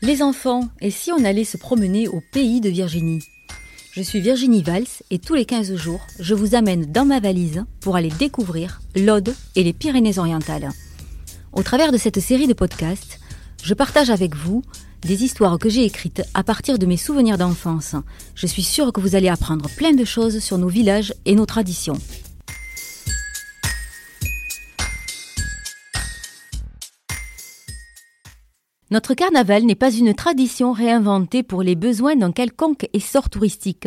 Les enfants, et si on allait se promener au pays de Virginie? Je suis Virginie Valls et tous les 15 jours, je vous amène dans ma valise pour aller découvrir l'Aude et les Pyrénées-Orientales. Au travers de cette série de podcasts, je partage avec vous des histoires que j'ai écrites à partir de mes souvenirs d'enfance. Je suis sûre que vous allez apprendre plein de choses sur nos villages et nos traditions. Notre carnaval n'est pas une tradition réinventée pour les besoins d'un quelconque essor touristique,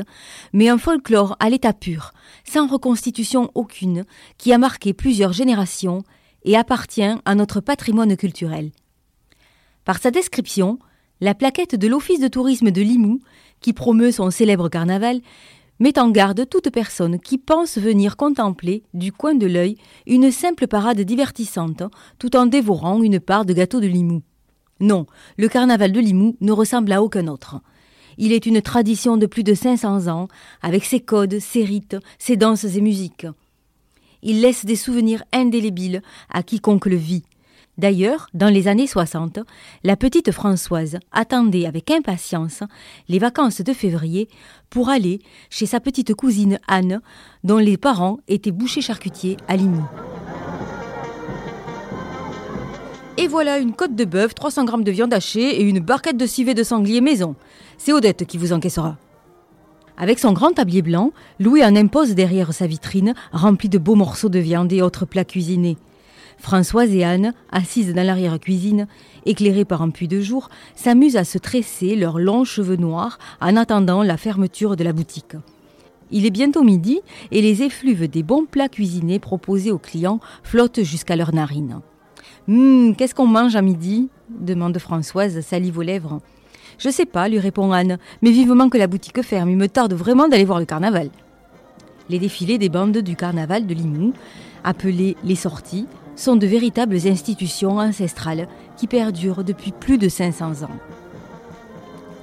mais un folklore à l'état pur, sans reconstitution aucune, qui a marqué plusieurs générations et appartient à notre patrimoine culturel. Par sa description, la plaquette de l'Office de tourisme de Limoux, qui promeut son célèbre carnaval, met en garde toute personne qui pense venir contempler, du coin de l'œil, une simple parade divertissante, tout en dévorant une part de gâteau de Limoux. Non, le carnaval de Limoux ne ressemble à aucun autre. Il est une tradition de plus de 500 ans, avec ses codes, ses rites, ses danses et musiques. Il laisse des souvenirs indélébiles à quiconque le vit. D'ailleurs, dans les années 60, la petite Françoise attendait avec impatience les vacances de février pour aller chez sa petite cousine Anne, dont les parents étaient bouchers charcutiers à Limoux. Et voilà une côte de bœuf, 300 grammes de viande hachée et une barquette de civet de sanglier maison. C'est Odette qui vous encaissera. Avec son grand tablier blanc, Louis en impose derrière sa vitrine, remplie de beaux morceaux de viande et autres plats cuisinés. Françoise et Anne, assises dans l'arrière-cuisine, éclairées par un puits de jour, s'amusent à se tresser leurs longs cheveux noirs en attendant la fermeture de la boutique. Il est bientôt midi et les effluves des bons plats cuisinés proposés aux clients flottent jusqu'à leurs narines. Hum, qu'est-ce qu'on mange à midi demande Françoise, salive aux lèvres. Je sais pas, lui répond Anne, mais vivement que la boutique ferme, il me tarde vraiment d'aller voir le carnaval. Les défilés des bandes du carnaval de Limoux, appelés les sorties, sont de véritables institutions ancestrales qui perdurent depuis plus de 500 ans.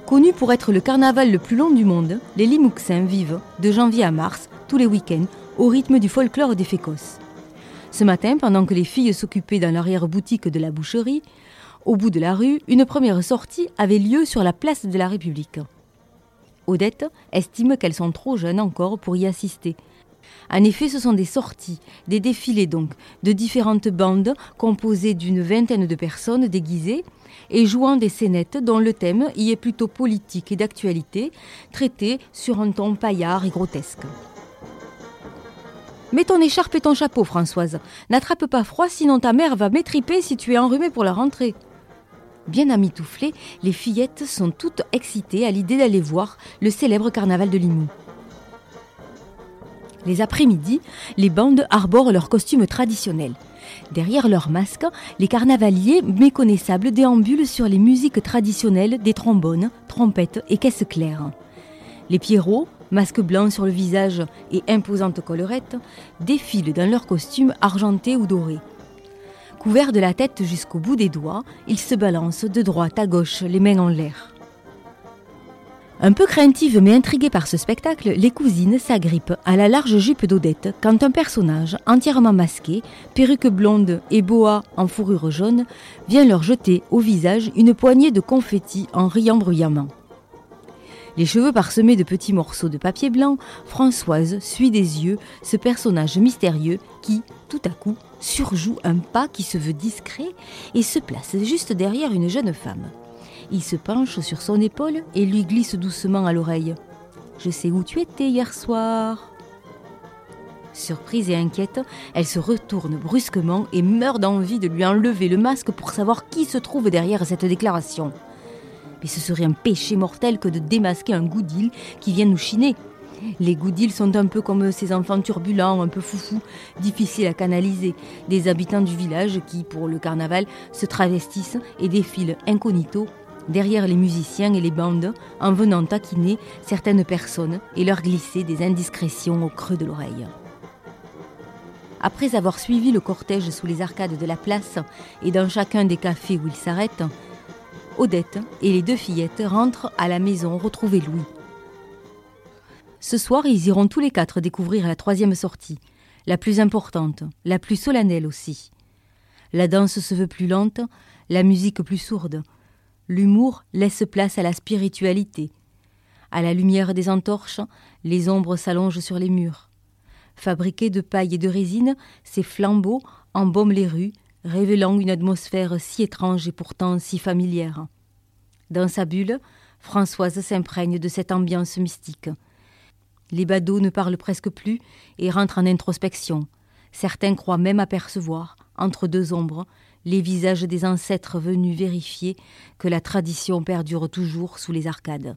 Connu pour être le carnaval le plus long du monde, les Limouxins vivent, de janvier à mars, tous les week-ends, au rythme du folklore des Fécos. Ce matin, pendant que les filles s'occupaient dans l'arrière-boutique de la boucherie, au bout de la rue, une première sortie avait lieu sur la place de la République. Odette estime qu'elles sont trop jeunes encore pour y assister. En effet, ce sont des sorties, des défilés donc, de différentes bandes composées d'une vingtaine de personnes déguisées et jouant des scénettes dont le thème y est plutôt politique et d'actualité, traité sur un ton paillard et grotesque. Mets ton écharpe et ton chapeau, Françoise. N'attrape pas froid, sinon ta mère va m'étriper si tu es enrhumée pour la rentrée. Bien amitouflées, les fillettes sont toutes excitées à l'idée d'aller voir le célèbre carnaval de Limoux. Les après-midi, les bandes arborent leurs costumes traditionnels. Derrière leurs masques, les carnavaliers méconnaissables déambulent sur les musiques traditionnelles des trombones, trompettes et caisses claires. Les pierrots, masques blancs sur le visage et imposantes collerettes, défilent dans leurs costumes argentés ou dorés. Couverts de la tête jusqu'au bout des doigts, ils se balancent de droite à gauche, les mains en l'air. Un peu craintive mais intriguée par ce spectacle, les cousines s'agrippent à la large jupe d'Odette quand un personnage entièrement masqué, perruque blonde et boa en fourrure jaune, vient leur jeter au visage une poignée de confettis en riant bruyamment. Les cheveux parsemés de petits morceaux de papier blanc, Françoise suit des yeux ce personnage mystérieux qui, tout à coup, surjoue un pas qui se veut discret et se place juste derrière une jeune femme. Il se penche sur son épaule et lui glisse doucement à l'oreille. Je sais où tu étais hier soir. Surprise et inquiète, elle se retourne brusquement et meurt d'envie de lui enlever le masque pour savoir qui se trouve derrière cette déclaration. Mais ce serait un péché mortel que de démasquer un goudil qui vient nous chiner. Les goudils sont un peu comme ces enfants turbulents, un peu foufous, difficiles à canaliser, des habitants du village qui, pour le carnaval, se travestissent et défilent incognito derrière les musiciens et les bandes en venant taquiner certaines personnes et leur glisser des indiscrétions au creux de l'oreille. Après avoir suivi le cortège sous les arcades de la place et dans chacun des cafés où il s'arrête, Odette et les deux fillettes rentrent à la maison retrouver Louis. Ce soir, ils iront tous les quatre découvrir la troisième sortie, la plus importante, la plus solennelle aussi. La danse se veut plus lente, la musique plus sourde. l'humour laisse place à la spiritualité. À la lumière des entorches, les ombres s'allongent sur les murs. Fabriqués de paille et de résine, ces flambeaux embaument les rues, révélant une atmosphère si étrange et pourtant si familière. Dans sa bulle, Françoise s'imprègne de cette ambiance mystique. Les badauds ne parlent presque plus et rentrent en introspection. Certains croient même apercevoir, entre deux ombres, les visages des ancêtres venus vérifier que la tradition perdure toujours sous les arcades.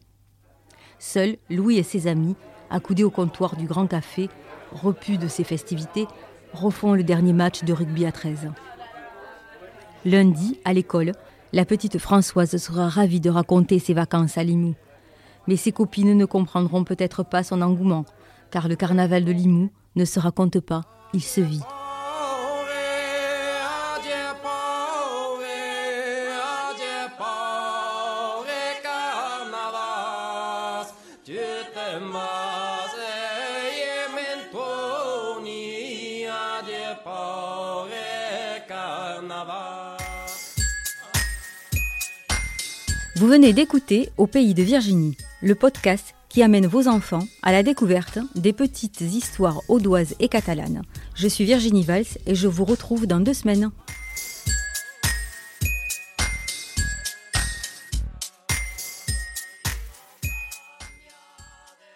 Seuls Louis et ses amis, accoudés au comptoir du Grand Café, repus de ces festivités, refont le dernier match de rugby à 13. Lundi, à l'école, la petite Françoise sera ravie de raconter ses vacances à Limoux. Mais ses copines ne comprendront peut-être pas son engouement, car le carnaval de Limoux ne se raconte pas, il se vit. Vous venez d'écouter Au pays de Virginie, le podcast qui amène vos enfants à la découverte des petites histoires audoises et catalanes. Je suis Virginie Valls et je vous retrouve dans deux semaines.